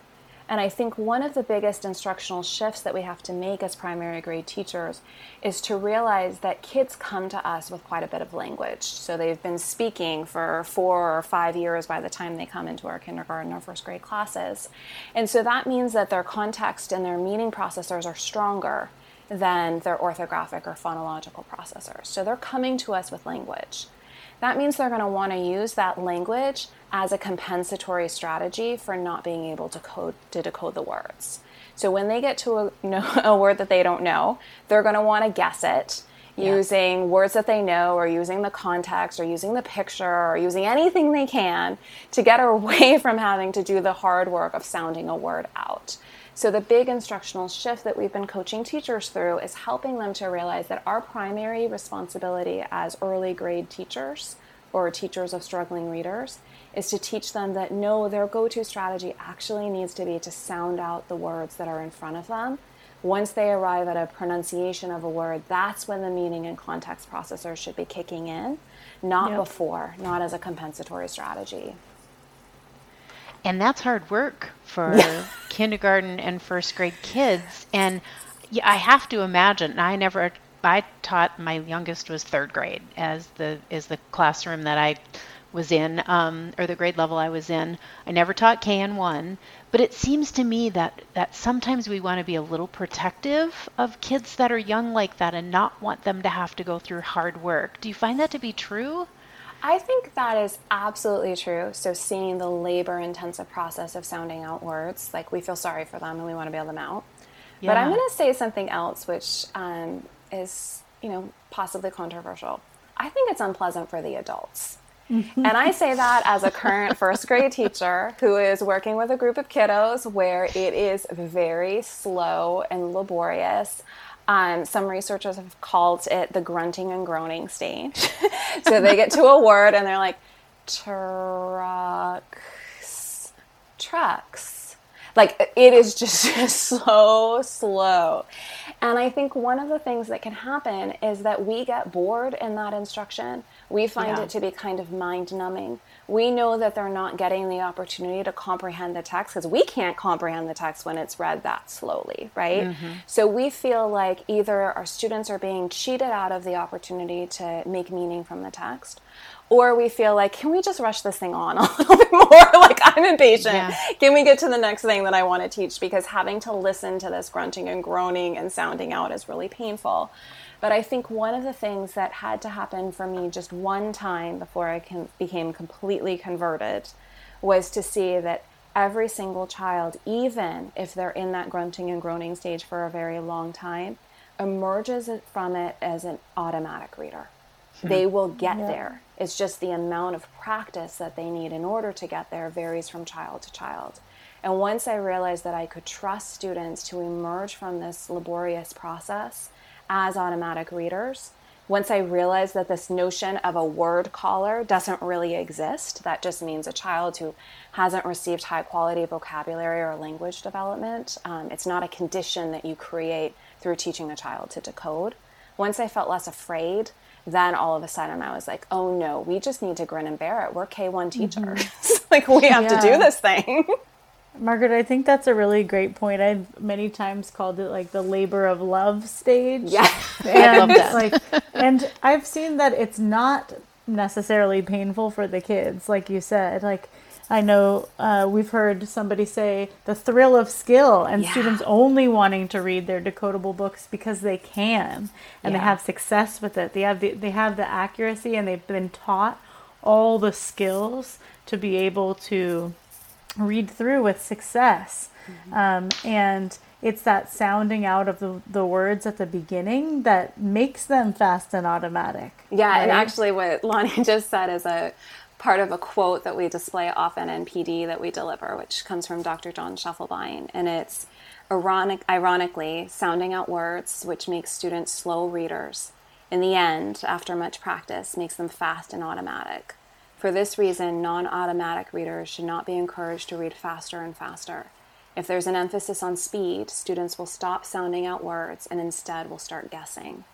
And I think one of the biggest instructional shifts that we have to make as primary grade teachers is to realize that kids come to us with quite a bit of language. So they've been speaking for four or five years by the time they come into our kindergarten or first grade classes. And so that means that their context and their meaning processors are stronger than their orthographic or phonological processors. So they're coming to us with language. That means they're going to want to use that language as a compensatory strategy for not being able to code to decode the words. So when they get to a, you know, a word that they don't know, they're going to want to guess it yeah. using words that they know or using the context or using the picture or using anything they can to get away from having to do the hard work of sounding a word out. So, the big instructional shift that we've been coaching teachers through is helping them to realize that our primary responsibility as early grade teachers or teachers of struggling readers is to teach them that no, their go to strategy actually needs to be to sound out the words that are in front of them. Once they arrive at a pronunciation of a word, that's when the meaning and context processors should be kicking in, not yep. before, not as a compensatory strategy. And that's hard work for kindergarten and first grade kids. And I have to imagine, I never I taught my youngest was third grade as the is the classroom that I was in, um, or the grade level I was in. I never taught KN1, but it seems to me that, that sometimes we want to be a little protective of kids that are young like that and not want them to have to go through hard work. Do you find that to be true? I think that is absolutely true. So, seeing the labor intensive process of sounding out words, like we feel sorry for them and we want to bail them out. Yeah. But I'm going to say something else, which um, is, you know, possibly controversial. I think it's unpleasant for the adults. and I say that as a current first grade teacher who is working with a group of kiddos where it is very slow and laborious. Um, some researchers have called it the grunting and groaning stage. so they get to a word and they're like, trucks, trucks. Like it is just, just so slow. And I think one of the things that can happen is that we get bored in that instruction. We find Yeah. it to be kind of mind numbing. We know that they're not getting the opportunity to comprehend the text because we can't comprehend the text when it's read that slowly, right? Mm-hmm. So we feel like either our students are being cheated out of the opportunity to make meaning from the text, or we feel like, can we just rush this thing on a little bit more? like, I'm impatient. Yeah. Can we get to the next thing that I want to teach? Because having to listen to this grunting and groaning and sounding out is really painful. But I think one of the things that had to happen for me just one time before I can, became completely converted was to see that every single child, even if they're in that grunting and groaning stage for a very long time, emerges from it as an automatic reader. They will get there. It's just the amount of practice that they need in order to get there varies from child to child. And once I realized that I could trust students to emerge from this laborious process as automatic readers, once I realized that this notion of a word caller doesn't really exist, that just means a child who hasn't received high quality vocabulary or language development. Um, it's not a condition that you create through teaching a child to decode. Once I felt less afraid, then all of a sudden I was like, oh no, we just need to grin and bear it. We're K1 mm-hmm. teachers. like, we have to do this thing. Margaret, I think that's a really great point. I've many times called it like the labor of love stage. Yeah. and love that. like and I've seen that it's not necessarily painful for the kids, like you said. Like I know uh, we've heard somebody say the thrill of skill and Yeah. students only wanting to read their decodable books because they can and they have success with it. They have the they have the accuracy and they've been taught all the skills to be able to read through with success. Um, and it's that sounding out of the, the words at the beginning that makes them fast and automatic. Yeah, and actually, what Lonnie just said is a part of a quote that we display often in PD that we deliver, which comes from Dr. John Shefelbine, and it's ironic, ironically sounding out words, which makes students slow readers. In the end, after much practice, makes them fast and automatic. For this reason, non automatic readers should not be encouraged to read faster and faster. If there's an emphasis on speed, students will stop sounding out words and instead will start guessing.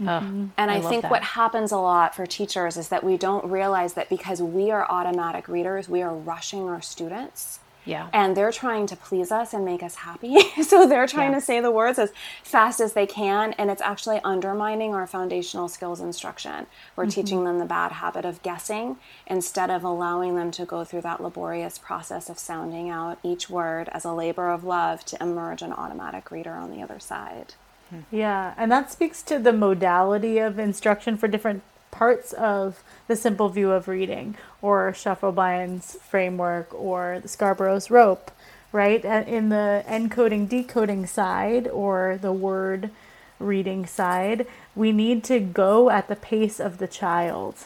Oh, And I, love think that. what happens a lot for teachers is that we don't realize that because we are automatic readers, we are rushing our students. Yeah. And they're trying to please us and make us happy. so they're trying Yeah. to say the words as fast as they can. And it's actually undermining our foundational skills instruction. We're Mm-hmm. teaching them the bad habit of guessing instead of allowing them to go through that laborious process of sounding out each word as a labor of love to emerge an automatic reader on the other side. Yeah, and that speaks to the modality of instruction for different parts of the simple view of reading or Shefelbine's framework or the Scarborough's rope, right? In the encoding decoding side or the word reading side, we need to go at the pace of the child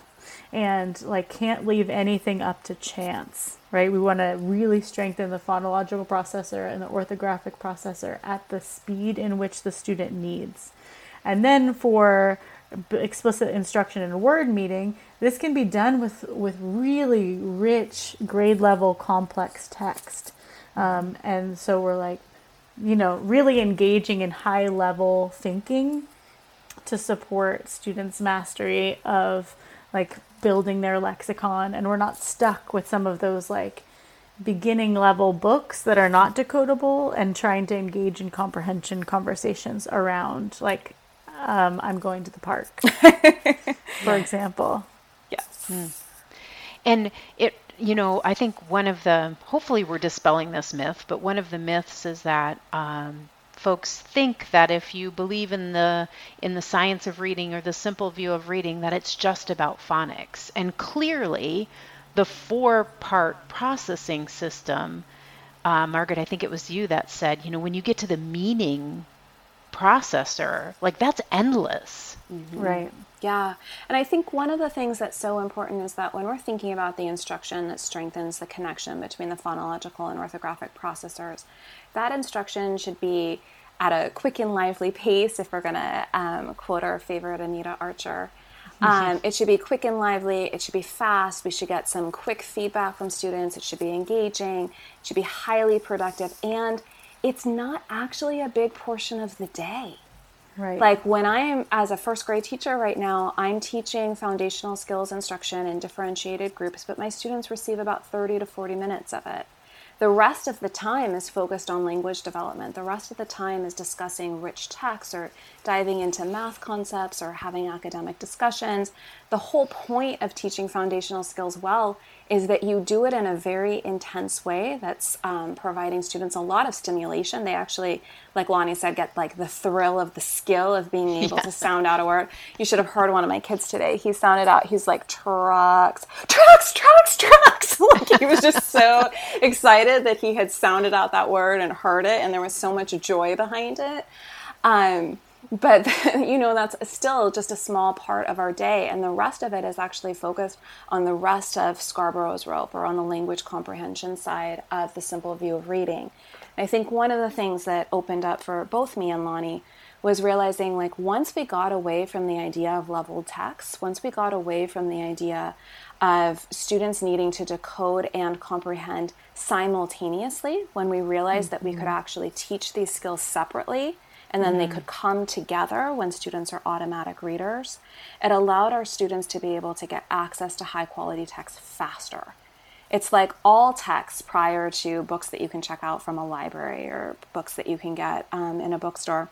and like can't leave anything up to chance right? We want to really strengthen the phonological processor and the orthographic processor at the speed in which the student needs. And then for explicit instruction in word meeting this can be done with with really rich grade level complex text. Um, and so we're like you know really engaging in high level thinking to support students' mastery of like building their lexicon and we're not stuck with some of those like beginning level books that are not decodable and trying to engage in comprehension conversations around like um, i'm going to the park for example Yes. And it, you know, I think one of the, hopefully we're dispelling this myth, but one of the myths is that um, folks think that if you believe in the in the science of reading or the simple view of reading, that it's just about phonics. And clearly, the four-part processing system, uh, Margaret, I think it was you that said, you know, when you get to the meaning processor, like that's endless. right Yeah. And I think one of the things that's so important is that when we're thinking about the instruction that strengthens the connection between the phonological and orthographic processors, that instruction should be at a quick and lively pace, if we're going to um, quote our favorite Anita Archer. Um, it should be quick and lively. It should be fast. We should get some quick feedback from students. It should be engaging. It should be highly productive. And it's not actually a big portion of the day. Right. Like when I am as a first grade teacher right now, I'm teaching foundational skills instruction in differentiated groups, but my students receive about 30 to 40 minutes of it. The rest of the time is focused on language development. The rest of the time is discussing rich texts or diving into math concepts or having academic discussions. The whole point of teaching foundational skills well is that you do it in a very intense way that's um, providing students a lot of stimulation. They actually, like Lonnie said, get like the thrill of the skill of being able to sound out a word. You should have heard one of my kids today. He sounded out, he's like, trucks, trucks, trucks, trucks. like he was just so excited that he had sounded out that word and heard it, and there was so much joy behind it. Um, but you know that's still just a small part of our day and the rest of it is actually focused on the rest of scarborough's rope or on the language comprehension side of the simple view of reading and i think one of the things that opened up for both me and lonnie was realizing like once we got away from the idea of leveled text once we got away from the idea of students needing to decode and comprehend simultaneously when we realized mm-hmm. that we could mm-hmm. actually teach these skills separately and then they could come together when students are automatic readers. It allowed our students to be able to get access to high quality text faster. It's like all texts prior to books that you can check out from a library or books that you can get um, in a bookstore.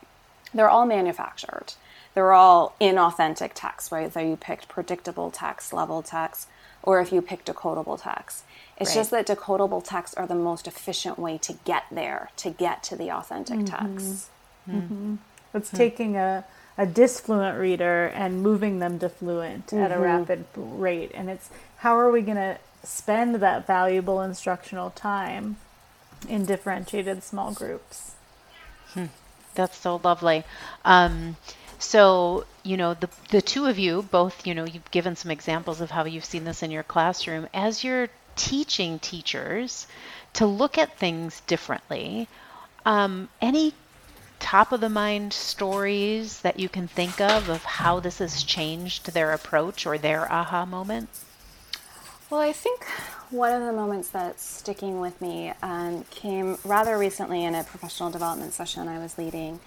They're all manufactured. They're all inauthentic texts, whether you picked predictable text, level text, or if you picked decodable text. It's right. just that decodable texts are the most efficient way to get there, to get to the authentic mm-hmm. texts. Mm-hmm. It's mm-hmm. taking a, a disfluent reader and moving them to fluent mm-hmm. at a mm-hmm. rapid rate. And it's how are we going to spend that valuable instructional time in differentiated small groups? Hmm. That's so lovely. Um, so, you know, the, the two of you both, you know, you've given some examples of how you've seen this in your classroom. As you're teaching teachers to look at things differently, um, any top of the mind stories that you can think of of how this has changed their approach or their aha moment? Well, I think one of the moments that's sticking with me um, came rather recently in a professional development session I was leading.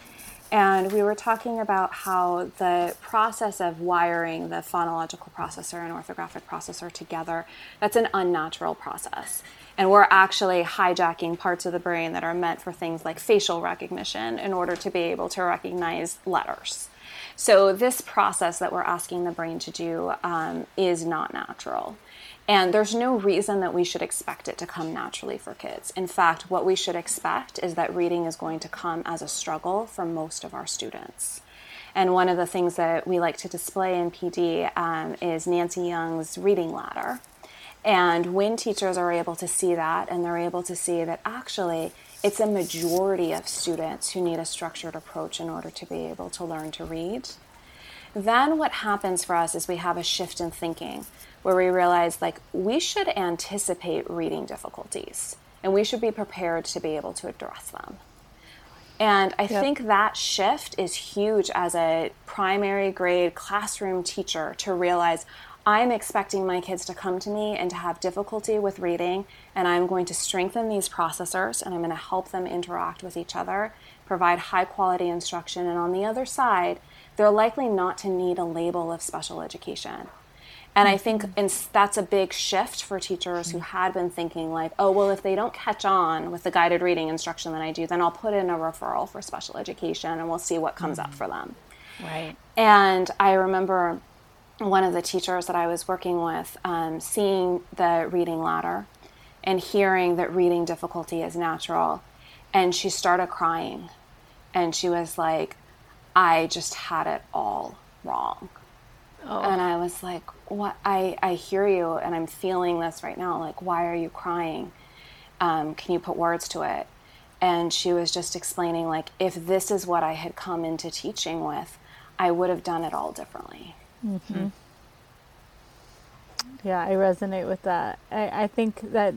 And we were talking about how the process of wiring the phonological processor and orthographic processor together, that's an unnatural process. And we're actually hijacking parts of the brain that are meant for things like facial recognition in order to be able to recognize letters. So, this process that we're asking the brain to do um, is not natural. And there's no reason that we should expect it to come naturally for kids. In fact, what we should expect is that reading is going to come as a struggle for most of our students. And one of the things that we like to display in PD um, is Nancy Young's reading ladder. And when teachers are able to see that and they're able to see that actually it's a majority of students who need a structured approach in order to be able to learn to read, then what happens for us is we have a shift in thinking where we realize like we should anticipate reading difficulties and we should be prepared to be able to address them. And I yep. think that shift is huge as a primary grade classroom teacher to realize I'm expecting my kids to come to me and to have difficulty with reading, and I'm going to strengthen these processors and I'm going to help them interact with each other, provide high quality instruction, and on the other side, they're likely not to need a label of special education. And I think mm-hmm. that's a big shift for teachers who had been thinking, like, oh, well, if they don't catch on with the guided reading instruction that I do, then I'll put in a referral for special education and we'll see what comes up mm-hmm. for them. Right. And I remember one of the teachers that I was working with um, seeing the reading ladder and hearing that reading difficulty is natural. And she started crying. And she was like, I just had it all wrong. Oh. And I was like, what? I, I hear you and I'm feeling this right now. Like, why are you crying? Um, can you put words to it? And she was just explaining, like, if this is what I had come into teaching with, I would have done it all differently. Mm-hmm. Yeah, I resonate with that. I, I think that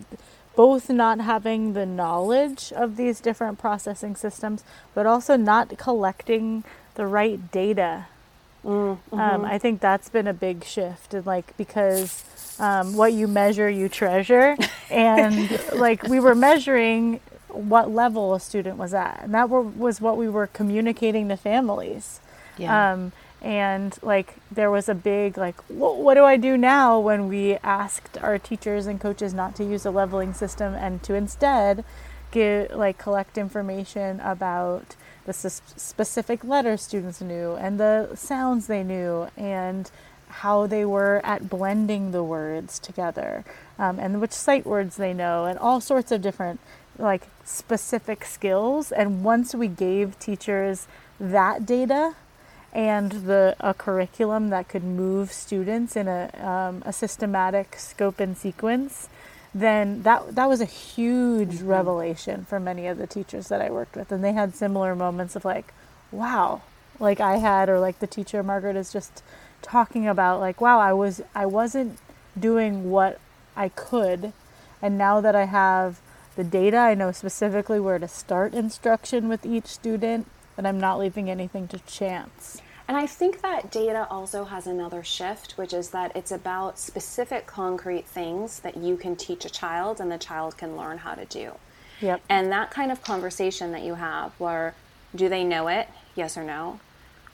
both not having the knowledge of these different processing systems, but also not collecting the right data Mm-hmm. Um, I think that's been a big shift, and like because um, what you measure, you treasure, and like we were measuring what level a student was at, and that were, was what we were communicating to families. Yeah. Um, and like there was a big like what do i do now when we asked our teachers and coaches not to use a leveling system and to instead get like collect information about the specific letters students knew and the sounds they knew and how they were at blending the words together um, and which sight words they know and all sorts of different like specific skills. And once we gave teachers that data and the a curriculum that could move students in a, um, a systematic scope and sequence then that that was a huge mm-hmm. revelation for many of the teachers that I worked with, and they had similar moments of like, wow, like I had, or like the teacher Margaret is just talking about, like, wow, I was I wasn't doing what I could, and now that I have the data, I know specifically where to start instruction with each student, and I'm not leaving anything to chance. And I think that data also has another shift, which is that it's about specific concrete things that you can teach a child and the child can learn how to do. Yep. And that kind of conversation that you have where do they know it? Yes or no?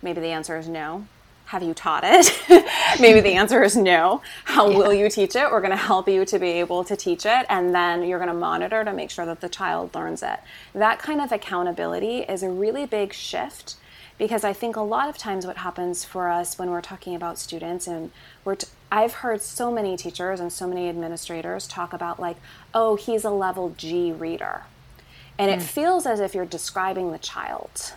Maybe the answer is no. Have you taught it? Maybe the answer is no. How yeah. will you teach it? We're going to help you to be able to teach it, and then you're going to monitor to make sure that the child learns it. That kind of accountability is a really big shift because I think a lot of times what happens for us when we're talking about students and we're t- I've heard so many teachers and so many administrators talk about like, oh, he's a level G reader. And mm. it feels as if you're describing the child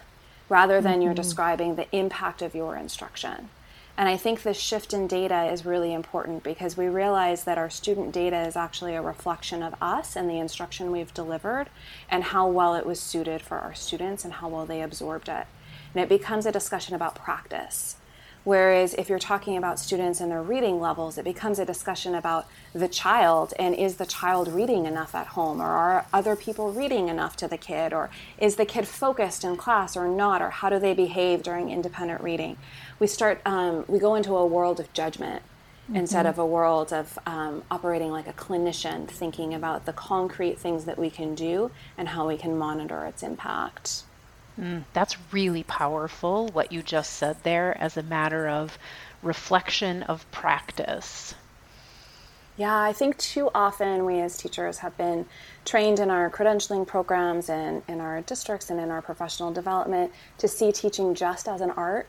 rather than mm-hmm. you're describing the impact of your instruction. And I think this shift in data is really important because we realize that our student data is actually a reflection of us and the instruction we've delivered and how well it was suited for our students and how well they absorbed it and it becomes a discussion about practice. Whereas if you're talking about students and their reading levels, it becomes a discussion about the child and is the child reading enough at home or are other people reading enough to the kid or is the kid focused in class or not or how do they behave during independent reading. We start, um, we go into a world of judgment mm-hmm. instead of a world of um, operating like a clinician, thinking about the concrete things that we can do and how we can monitor its impact. Mm, that's really powerful, what you just said there, as a matter of reflection of practice. Yeah, I think too often we as teachers have been trained in our credentialing programs and in our districts and in our professional development to see teaching just as an art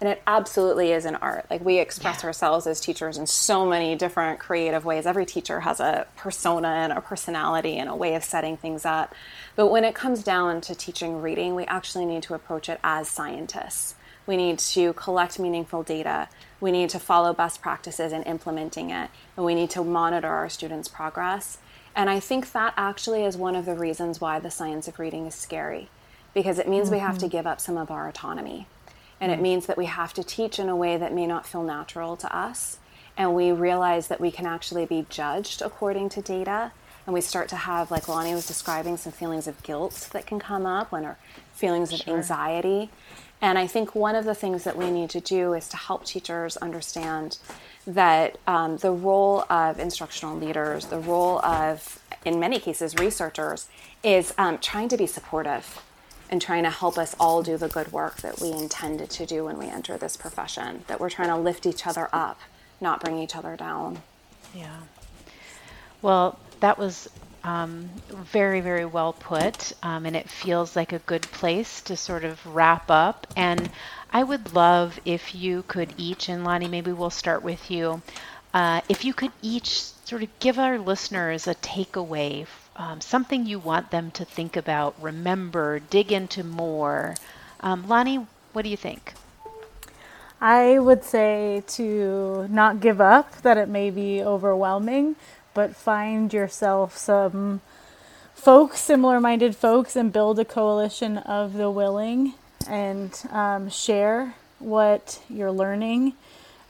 and it absolutely is an art. Like we express yeah. ourselves as teachers in so many different creative ways. Every teacher has a persona and a personality and a way of setting things up. But when it comes down to teaching reading, we actually need to approach it as scientists. We need to collect meaningful data. We need to follow best practices in implementing it. And we need to monitor our students' progress. And I think that actually is one of the reasons why the science of reading is scary, because it means mm-hmm. we have to mm-hmm. give up some of our autonomy. And it means that we have to teach in a way that may not feel natural to us. And we realize that we can actually be judged according to data. And we start to have, like Lonnie was describing, some feelings of guilt that can come up when our feelings of sure. anxiety. And I think one of the things that we need to do is to help teachers understand that um, the role of instructional leaders, the role of, in many cases, researchers, is um, trying to be supportive and trying to help us all do the good work that we intended to do when we enter this profession, that we're trying to lift each other up, not bring each other down. Yeah. Well, that was um, very, very well put, um, and it feels like a good place to sort of wrap up. And I would love if you could each, and Lonnie, maybe we'll start with you, uh, if you could each sort of give our listeners a takeaway um, something you want them to think about, remember, dig into more. Um, Lonnie, what do you think? I would say to not give up, that it may be overwhelming, but find yourself some folks, similar minded folks, and build a coalition of the willing and um, share what you're learning.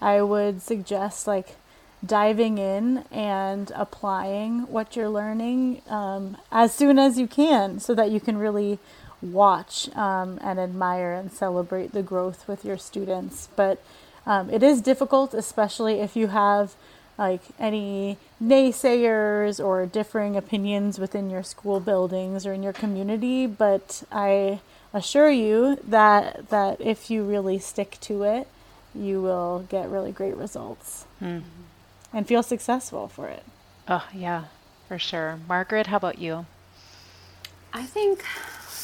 I would suggest, like, diving in and applying what you're learning um, as soon as you can so that you can really watch um, and admire and celebrate the growth with your students. But um, it is difficult, especially if you have like any naysayers or differing opinions within your school buildings or in your community. But I assure you that that if you really stick to it, you will get really great results mm. And feel successful for it. Oh yeah, for sure. Margaret, how about you? I think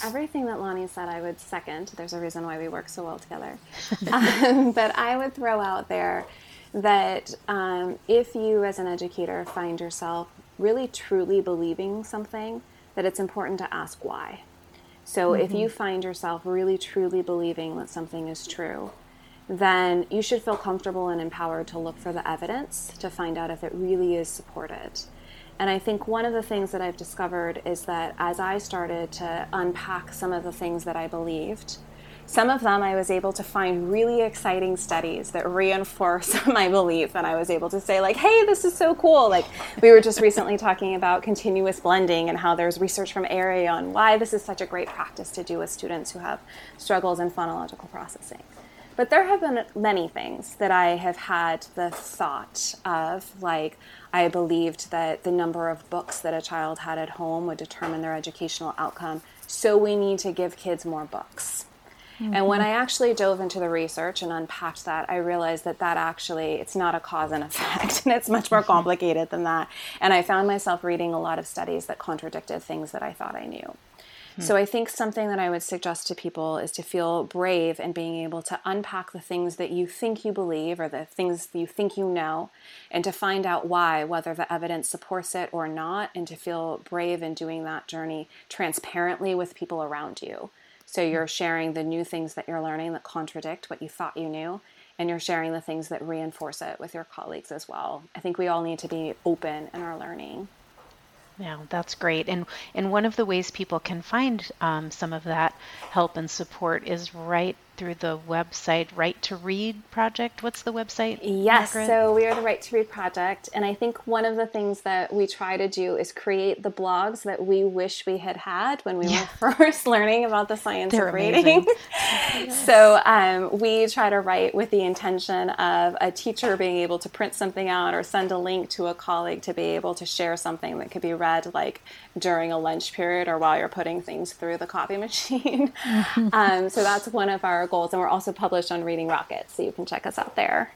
everything that Lonnie said, I would second. There's a reason why we work so well together. um, but I would throw out there that um, if you, as an educator, find yourself really truly believing something, that it's important to ask why. So mm-hmm. if you find yourself really truly believing that something is true, then you should feel comfortable and empowered to look for the evidence to find out if it really is supported. And I think one of the things that I've discovered is that as I started to unpack some of the things that I believed, some of them I was able to find really exciting studies that reinforce my belief, and I was able to say, like, hey, this is so cool. Like, we were just recently talking about continuous blending and how there's research from ARIA on why this is such a great practice to do with students who have struggles in phonological processing. But there have been many things that I have had the thought of, like, I believed that the number of books that a child had at home would determine their educational outcome. So we need to give kids more books. Mm-hmm. And when I actually dove into the research and unpacked that, I realized that that actually it's not a cause and effect, and it's much more complicated than that. And I found myself reading a lot of studies that contradicted things that I thought I knew. Hmm. So I think something that I would suggest to people is to feel brave and being able to unpack the things that you think you believe or the things you think you know and to find out why, whether the evidence supports it or not, and to feel brave in doing that journey transparently with people around you. So you're sharing the new things that you're learning that contradict what you thought you knew, and you're sharing the things that reinforce it with your colleagues as well. I think we all need to be open in our learning. Yeah, that's great. And and one of the ways people can find um, some of that help and support is right through the website Right to Read project. What's the website? Yes, Margaret? so we are the Right to Read project, and I think one of the things that we try to do is create the blogs that we wish we had had when we yeah. were first learning about the science They're of reading. yes. So um, we try to write with the intention of a teacher being able to print something out or send a link to a colleague to be able to share something that could be read like during a lunch period or while you're putting things through the copy machine. um, so that's one of our goals. And we're also published on Reading Rockets, so you can check us out there.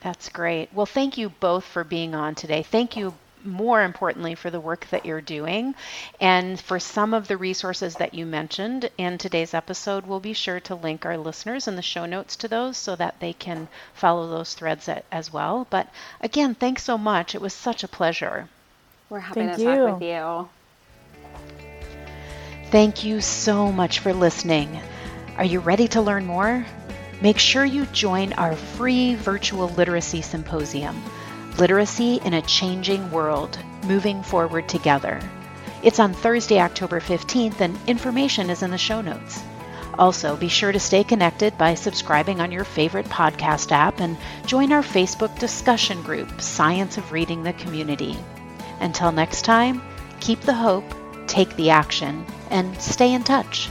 That's great. Well, thank you both for being on today. Thank you more importantly for the work that you're doing and for some of the resources that you mentioned in today's episode we'll be sure to link our listeners in the show notes to those so that they can follow those threads as well but again thanks so much it was such a pleasure we're happy Thank to you. talk with you Thank you so much for listening. Are you ready to learn more? Make sure you join our free virtual literacy symposium, Literacy in a Changing World Moving Forward Together. It's on Thursday, October 15th, and information is in the show notes. Also, be sure to stay connected by subscribing on your favorite podcast app and join our Facebook discussion group, Science of Reading the Community. Until next time, keep the hope, take the action, and stay in touch.